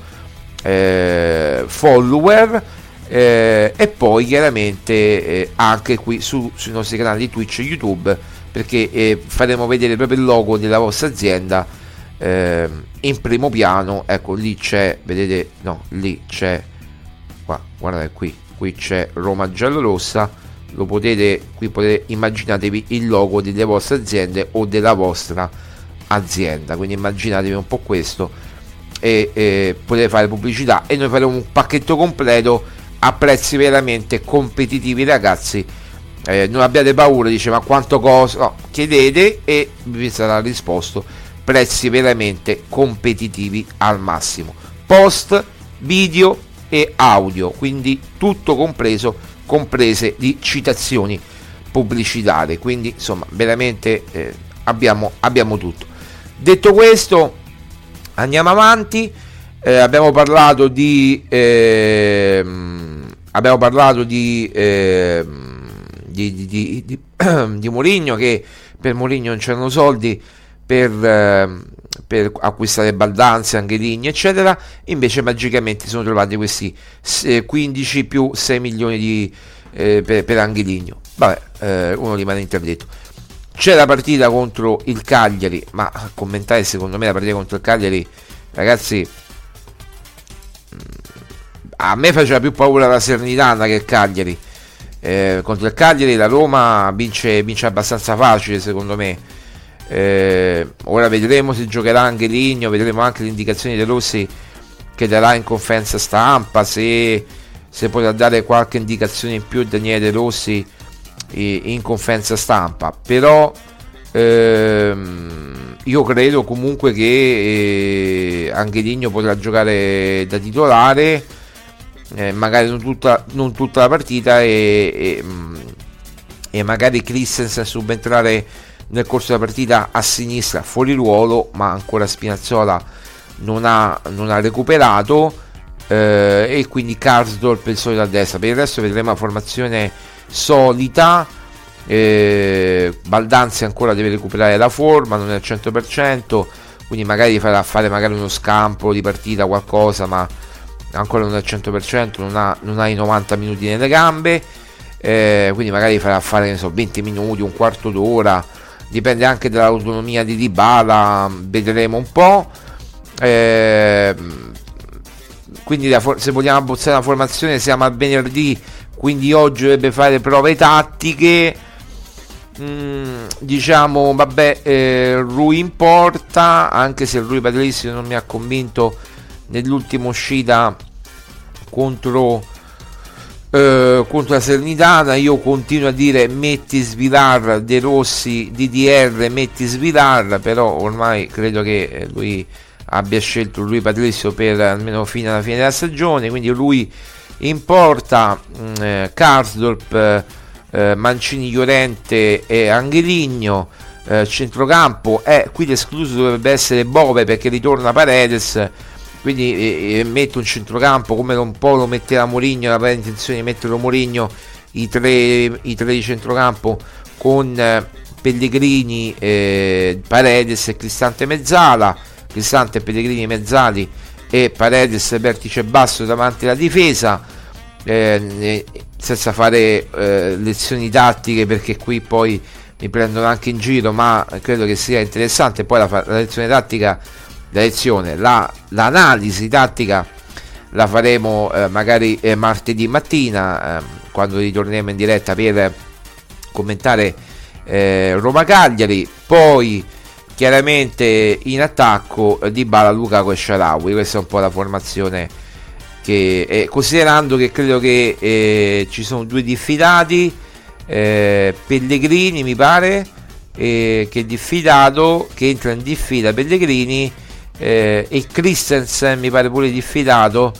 eh, follower. Eh, e poi chiaramente eh, anche qui su, sui nostri canali di Twitch e YouTube perché eh, faremo vedere proprio il logo della vostra azienda eh, in primo piano ecco lì c'è vedete no lì c'è qua guardate qui qui c'è Roma giallorossa lo potete qui potete immaginatevi il logo delle vostre aziende o della vostra azienda. Quindi immaginatevi un po' questo e, e potete fare pubblicità e noi faremo un pacchetto completo a prezzi veramente competitivi ragazzi. Eh, non abbiate paura dice ma quanto costa? No, chiedete e vi sarà risposto prezzi veramente competitivi al massimo. Post, video e audio, quindi tutto compreso, comprese di citazioni pubblicitarie. Quindi insomma, veramente eh, abbiamo, abbiamo tutto. Detto questo, andiamo avanti. Eh, abbiamo parlato di eh, abbiamo parlato di, eh, di, di, di, di, Mourinho che per Mourinho non c'erano soldi per, eh, per acquistare baldanze, angeligni, eccetera. Invece magicamente sono trovati questi 15 eh, più 6 milioni di, eh, per, per Angeligno. Vabbè, eh, uno rimane interdetto. C'è la partita contro il Cagliari, ma a commentare secondo me la partita contro il Cagliari, ragazzi, mm, a me faceva più paura la Sernitana che il Cagliari. Eh, contro il Cagliari la Roma vince, vince abbastanza facile secondo me eh, ora vedremo se giocherà anche Ligno, vedremo anche le indicazioni di Rossi che darà in conferenza stampa, se, se potrà dare qualche indicazione in più Daniele Rossi in conferenza stampa. Però ehm, io credo comunque che eh, anche Ligno potrà giocare da titolare, eh, magari non tutta, non tutta, la partita e, e, mm, e magari Christensen subentrare nel corso della partita a sinistra fuori ruolo ma ancora Spinazzola non ha, non ha recuperato eh, e quindi Karsdorp il solito a destra. Per il resto vedremo la formazione solita eh, Baldanzi ancora deve recuperare la forma non è al 100% quindi magari farà fare magari uno scampo di partita, qualcosa, ma ancora non è al 100%, non ha, non ha i 90 minuti nelle gambe, eh, quindi magari farà fare so, 20 minuti, un quarto d'ora, dipende anche dall'autonomia di Dybala, vedremo un po'. Eh, quindi se vogliamo abbozzare la formazione siamo a venerdì, quindi oggi dovrebbe fare prove tattiche. Mm, diciamo, vabbè, eh, Rui in porta, anche se Rui Patricio non mi ha convinto nell'ultima uscita contro, eh, contro la Serenitana. Io continuo a dire metti Svilar, De Rossi, DDR, metti Svilar, però ormai credo che lui abbia scelto lui Patrizio per almeno fino alla fine della stagione, quindi lui in porta mm, eh, Karsdorp, eh, Mancini Llorente e Angeligno, eh, centrocampo, eh, qui l'escluso dovrebbe essere Bove perché ritorna Paredes, quindi eh, eh, metto un centrocampo come un po' lo metterà Mourinho, la intenzione di metterlo Mourinho, i tre, i tre di centrocampo con eh, Pellegrini, Paredes e Cristante Mezzala. Cristante, Pellegrini, Mezzali e Paredes vertice basso davanti alla difesa eh, senza fare eh, lezioni tattiche perché qui poi mi prendono anche in giro ma credo che sia interessante. Poi la, la lezione tattica la lezione la, l'analisi tattica la faremo eh, magari eh, martedì mattina ehm, quando ritorneremo in diretta per commentare eh, Roma Cagliari poi chiaramente in attacco eh, di Bala, Lukaku e Sharawi. Questa è un po' la formazione che eh, considerando che credo che eh, ci sono due diffidati eh, Pellegrini mi pare eh, che è diffidato che entra in diffida Pellegrini eh, e Christensen mi pare pure diffidato.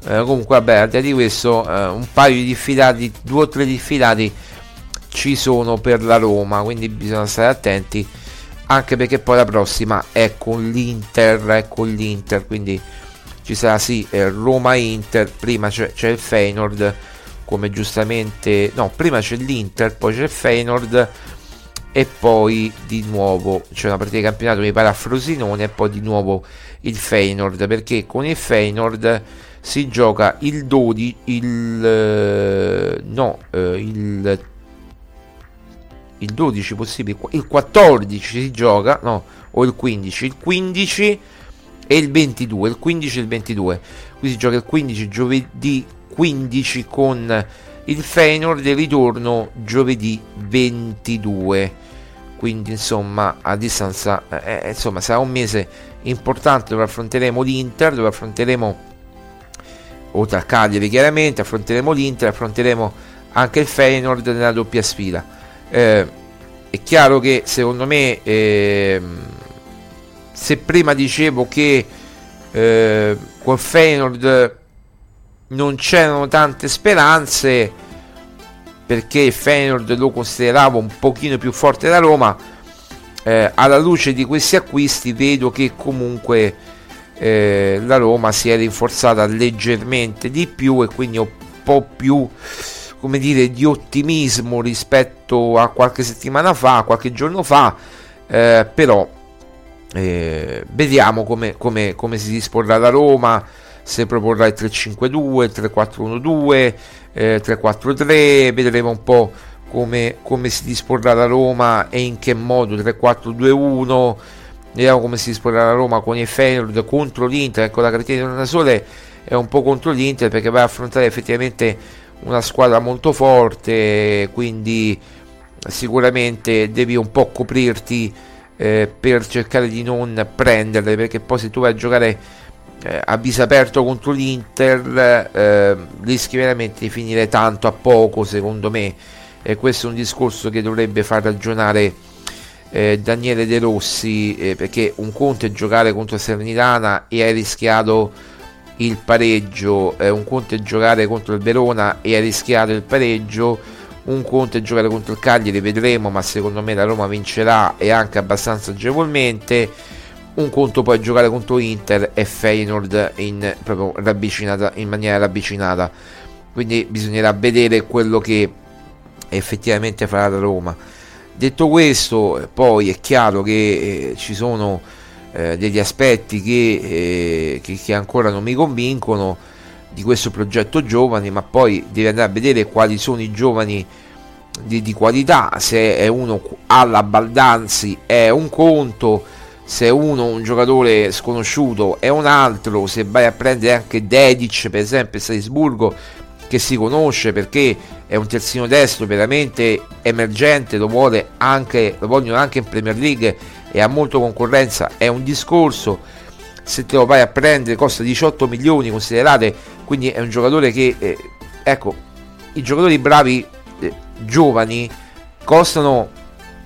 Comunque vabbè al di questo un paio di diffidati due o tre diffidati ci sono per la Roma quindi bisogna stare attenti anche perché poi la prossima è con l'Inter, è con l'Inter, quindi ci sarà sì eh, Roma-Inter, prima c'è, c'è, il Feyenoord, come giustamente, no, prima c'è l'Inter, poi c'è il Feyenoord e poi di nuovo c'è una partita di campionato mi pare a Frosinone e poi di nuovo il Feyenoord, perché con il Feyenoord si gioca il 12, il, eh, no, eh, il il 12 possibile, il 14 si gioca, no, o il 15, il 15 e il 22, il 15 e il 22. Qui si gioca il 15 giovedì 15 con il Feyenoord e ritorno giovedì 22. Quindi insomma a distanza, eh, eh, insomma sarà un mese importante dove affronteremo l'Inter, dove affronteremo oltre al Cagliari chiaramente, affronteremo l'Inter, affronteremo anche il Feyenoord nella doppia sfida eh, è chiaro che secondo me eh, se prima dicevo che eh, con Feyenoord non c'erano tante speranze perché il Feyenoord lo consideravo un pochino più forte da Roma. Eh, alla luce di questi acquisti vedo che comunque eh, la Roma si è rinforzata leggermente di più e quindi un po' più come dire, di ottimismo rispetto a qualche settimana fa, qualche giorno fa, eh, però eh, vediamo come, come, come, si disporrà la Roma, se proporrà il 3-5-2, il 3-4-1-2, eh, 3-4-3, vedremo un po' come, come si disporrà la Roma e in che modo 3-4-2-1. Vediamo come si disporrà la Roma con il Feyenoord contro l'Inter. Ecco, la Catena da Sole è un po' contro l'Inter perché va a affrontare effettivamente una squadra molto forte, quindi sicuramente devi un po' coprirti eh, per cercare di non prenderle, perché poi se tu vai a giocare eh, a viso aperto contro l'Inter eh, rischi veramente di finire tanto a poco, secondo me. E questo è un discorso che dovrebbe far ragionare eh, Daniele De Rossi, eh, perché un conto è giocare contro Serenitana e hai rischiato il pareggio, eh, un conto è giocare contro il Verona e ha rischiato il pareggio, un conto è giocare contro il Cagliari, vedremo, ma secondo me la Roma vincerà e anche abbastanza agevolmente. Un conto poi giocare contro Inter e Feyenoord in, proprio ravvicinata, in maniera ravvicinata. Quindi bisognerà vedere quello che effettivamente farà la Roma. Detto questo, poi è chiaro che eh, ci sono eh, degli aspetti che, eh, che, che ancora non mi convincono di questo progetto giovani, ma poi devi andare a vedere quali sono i giovani di, di qualità, se è uno alla Baldanzi è un conto, se uno un giocatore sconosciuto è un altro, se vai a prendere anche Dedic per esempio Salisburgo che si conosce perché è un terzino destro veramente emergente, lo, vuole anche, lo vogliono anche in Premier League e ha molta concorrenza, è un discorso, se te lo vai a prendere costa 18 milioni considerate, quindi è un giocatore che, eh, ecco, i giocatori bravi, eh, giovani, costano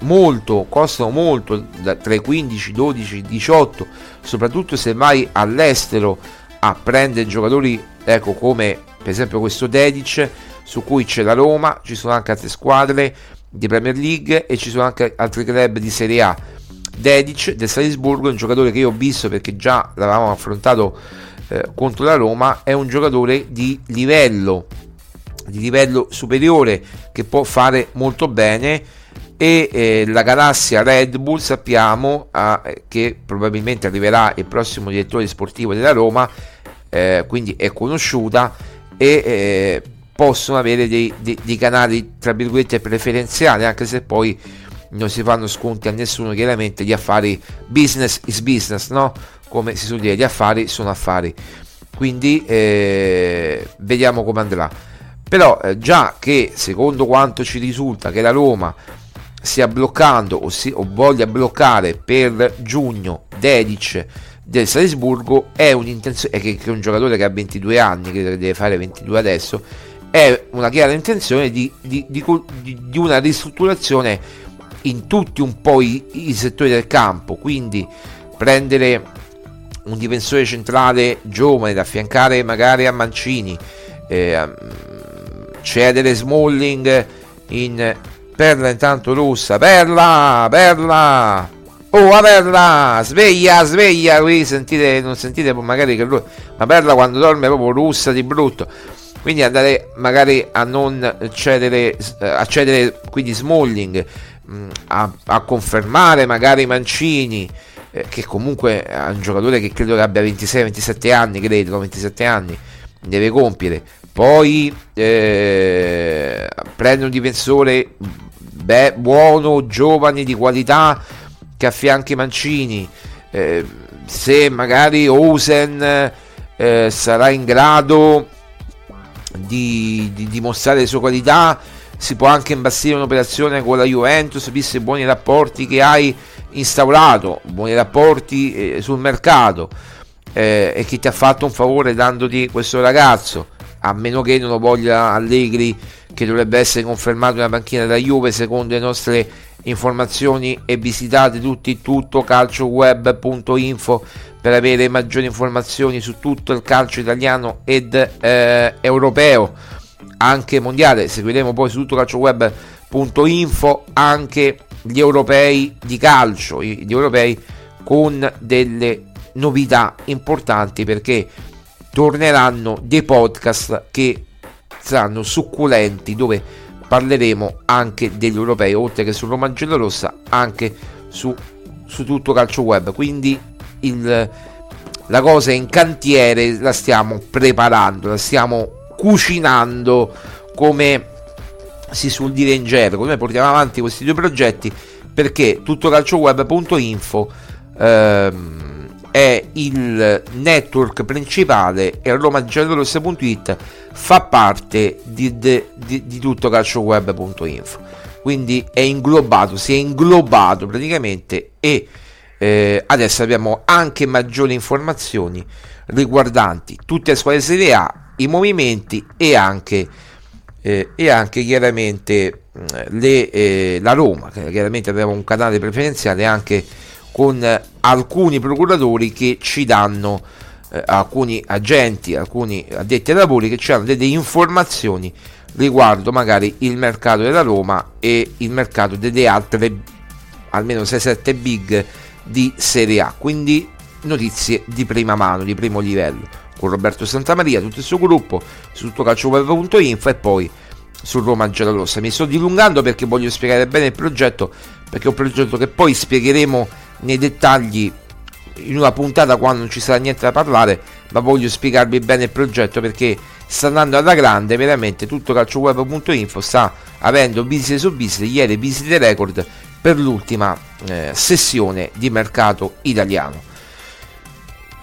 molto, costano molto, tra i 15, 12, 18, soprattutto se vai all'estero a prendere giocatori, ecco, come per esempio questo Dedic, su cui c'è la Roma, ci sono anche altre squadre di Premier League e ci sono anche altri club di Serie A. Dedic del Salisburgo è un giocatore che io ho visto perché già l'avevamo affrontato eh, contro la Roma, è un giocatore di livello, di livello superiore che può fare molto bene e eh, la galassia Red Bull sappiamo eh, che probabilmente arriverà il prossimo direttore sportivo della Roma, eh, quindi è conosciuta e eh, possono avere dei, dei, dei, canali tra virgolette preferenziali anche se poi non si fanno sconti a nessuno chiaramente gli affari business is business no? Come si suol dire gli affari sono affari. Quindi eh, vediamo come andrà. Però eh, già che secondo quanto ci risulta che la Roma stia bloccando o, si, o voglia bloccare per giugno Dedic del Salisburgo è un'intenzione che, che è un giocatore che ha 22 anni che deve fare 22 adesso è una chiara intenzione di, di, di, di una ristrutturazione in tutti un po' i, i, settori del campo. Quindi prendere un difensore centrale giovane da affiancare magari a Mancini eh, cedere Smalling in Perla intanto russa Perla Perla Oh, Perla, sveglia, sveglia, qui sentite, non sentite magari che lui, ma Perla quando dorme è proprio russa di brutto. Quindi andare magari a non cedere, eh, a cedere quindi Smalling, mm, a, a confermare magari Mancini, eh, che comunque è un giocatore che credo che abbia 26-27 anni, credo, 27 anni, deve compiere. Poi eh, prende un difensore beh, buono, giovane, di qualità che affianchi Mancini, eh, se magari Osen eh, sarà in grado di, di, dimostrare le sue qualità, si può anche imbastire un'operazione con la Juventus, visto i buoni rapporti che hai instaurato, buoni rapporti eh, sul mercato eh, e chi ti ha fatto un favore dandoti questo ragazzo, a meno che non lo voglia Allegri che dovrebbe essere confermato nella panchina da Juve secondo le nostre informazioni e visitate tutti tutto calcioweb.info per avere maggiori informazioni su tutto il calcio italiano ed eh, europeo anche mondiale. Seguiremo poi su tutto calcioweb.info anche gli europei di calcio gli europei con delle novità importanti perché torneranno dei podcast che saranno succulenti dove parleremo anche degli europei oltre che su Roma Rossa anche su, su tutto calcio web. Quindi il, la cosa è in cantiere la stiamo preparando la stiamo cucinando come si suol dire in gergo. Noi portiamo avanti questi due progetti perché tuttocalcioweb.info ehm, il network principale e romagiallorossa.it fa parte di, di, di tutto calcioweb.info quindi è inglobato si è inglobato praticamente e eh, adesso abbiamo anche maggiori informazioni riguardanti tutte le squadre Serie A i movimenti e anche eh, e anche chiaramente le, eh, la Roma chiaramente abbiamo un canale preferenziale anche con alcuni procuratori che ci danno eh, alcuni agenti, alcuni addetti ai lavori che ci hanno delle informazioni riguardo magari il mercato della Roma e il mercato delle altre almeno 6-7 big di Serie A, quindi notizie di prima mano, di primo livello, con Roberto Santamaria, tutto il suo gruppo, su tuttocalcioweb.info e poi su Roma Giallorossa. Mi sto dilungando perché voglio spiegare bene il progetto, perché è un progetto che poi spiegheremo nei dettagli in una puntata quando non ci sarà niente da parlare, ma voglio spiegarvi bene il progetto perché sta andando alla grande, veramente tutto calcioweb.info sta avendo visite su visite, ieri visite record per l'ultima eh, sessione di mercato italiano.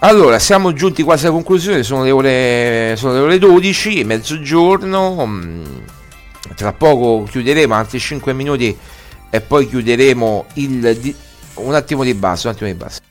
Allora, siamo giunti quasi alla conclusione, sono le ore, sono le ore 12, mezzogiorno, mm, tra poco chiuderemo, altri 5 minuti e poi chiuderemo il... Un attimo di basso, un attimo di basso.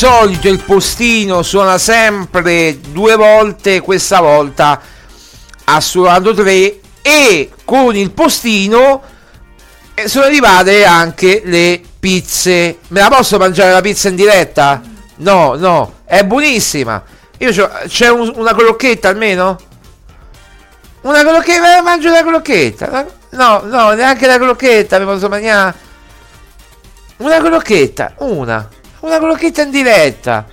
Solito il postino suona sempre due volte, questa volta ha suonato tre e con il postino eh, sono arrivate anche le pizze. Me la posso mangiare la pizza in diretta? No, no, è buonissima. Io c'è un- una crocchetta almeno? Una crocchetta, mangio la crocchetta. No, no, neanche la crocchetta mi posso mangiare. Una crocchetta, una. Una crocchetta in diretta.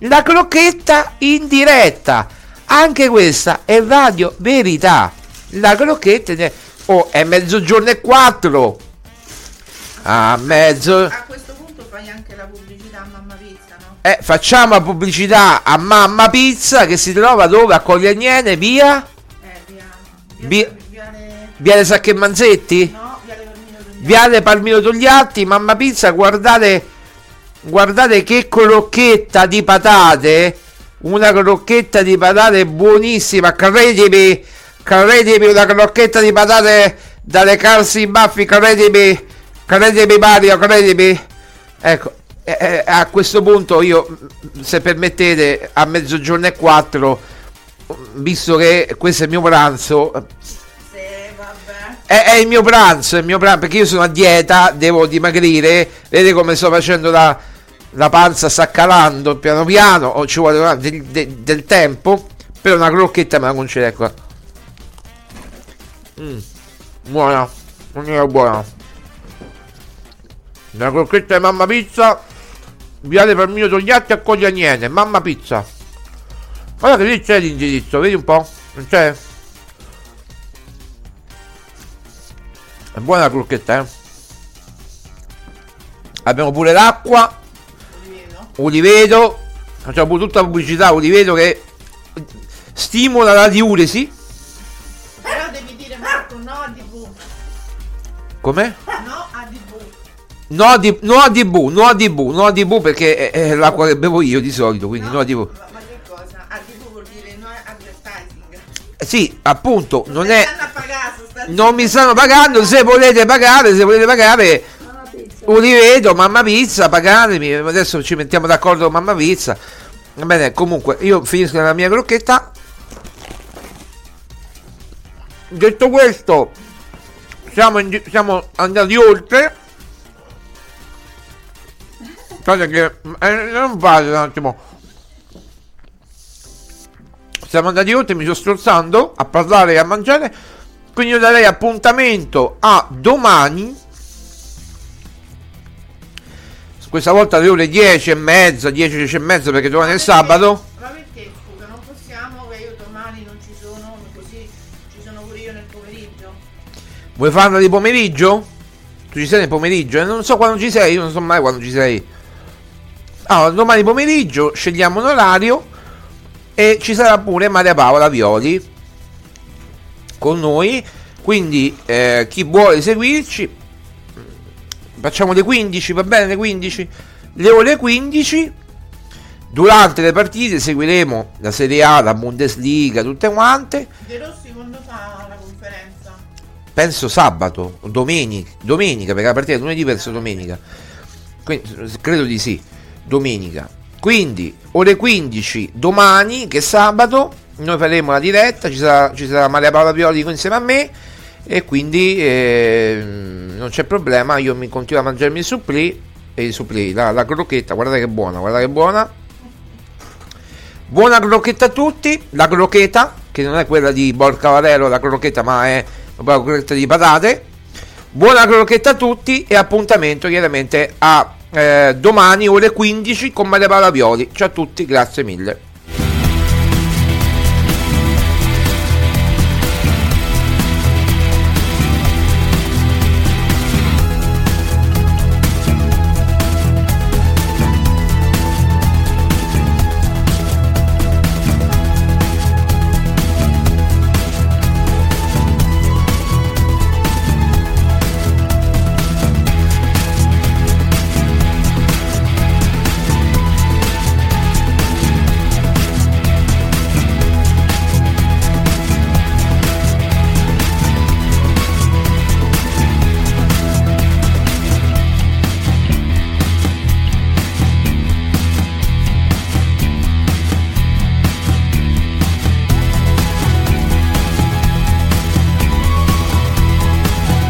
La crocchetta in diretta. Anche questa è radio verità. La crocchetta in diretta. Oh, è mezzogiorno e quattro. A mezzo. A questo punto fai anche la pubblicità a Mamma Pizza, no? Eh, facciamo la pubblicità a Mamma Pizza che si trova dove? A Cogliagnene, via? Eh, via... Via- Viale... Viale Sacche Manzetti? No, Viale Palmiro Togliatti. Viale Palmiro Togliatti, Mamma Pizza, guardate, guardate che crocchetta di patate, una crocchetta di patate buonissima, credimi, credimi, una crocchetta di patate dalle calze in baffi, credimi, credimi Mario, credimi. Ecco, eh, a questo punto io, se permettete, a mezzogiorno e quattro, visto che questo è il mio pranzo. È, è il mio pranzo, è il mio pranzo, perché io sono a dieta, devo dimagrire, vedete come sto facendo la, la panza, sta calando piano piano, o ci vuole del, del- del tempo, per una crocchetta me la concede qua. Mm, buona, non è buona. La crocchetta di mamma pizza, viale per mio Togliatti a Coglianiene, mamma pizza. Guarda che lì c'è l'indirizzo, vedi un po'? Non c'è? È buona la crocchetta, eh? Abbiamo pure l'acqua. Uliveto. Facciamo pure tutta la pubblicità. Uliveto che stimola la diuresi. Però devi dire Marco no a DV. Com'è? No a DV. No a, di, no a DV, no a DV, no a DV perché è, è l'acqua che bevo io di solito, quindi no, a DV. Ma, ma che cosa? A DV vuol dire no advertising. Eh, Sì, appunto, non è... Non mi stanno pagando, se volete pagare, se volete pagare... Uliveto, mamma pizza, pagatemi. Adesso ci mettiamo d'accordo con mamma pizza. Va bene, comunque, io finisco la mia crocchetta. Detto questo, siamo, in- siamo andati oltre. Aspetta che... eh, non vale un attimo. Siamo andati oltre, mi sto strozzando a parlare e a mangiare. Quindi io darei appuntamento a domani. Questa volta alle ore 10 e mezza, 10, 10 e mezza perché domani è il sabato. Ma perché scusa, non possiamo che io domani non ci sono, così ci sono pure io nel pomeriggio. Vuoi farla di pomeriggio? Tu ci sei nel pomeriggio? Eh, Non so quando ci sei, io non so mai quando ci sei. Allora, domani pomeriggio scegliamo un orario e ci sarà pure Maria Paola Violi con noi. Quindi eh, chi vuole seguirci, facciamo le 15, va bene le 15? Le ore 15. Durante le partite seguiremo la Serie A, la Bundesliga, tutte quante. De Rossi quando fa la conferenza? penso sabato, domenica, domenica, perché la partita è lunedì verso domenica. Quindi, credo di sì, domenica. Quindi, ore 15 domani, che è sabato, noi faremo la diretta, ci sarà, ci sarà Maria Paola Pioli insieme a me e quindi eh, non c'è problema, io mi continuo a mangiarmi il supplì e il supplì, la, la crocchetta, guardate che buona, guardate che buona. Buona crocchetta a tutti, la crocchetta, che non è quella di Borca Varelo, la crocchetta, ma è una crocchetta di patate. Buona crocchetta a tutti e appuntamento chiaramente a eh, domani ore 15 con Maria Paola Violi. Ciao a tutti, grazie mille.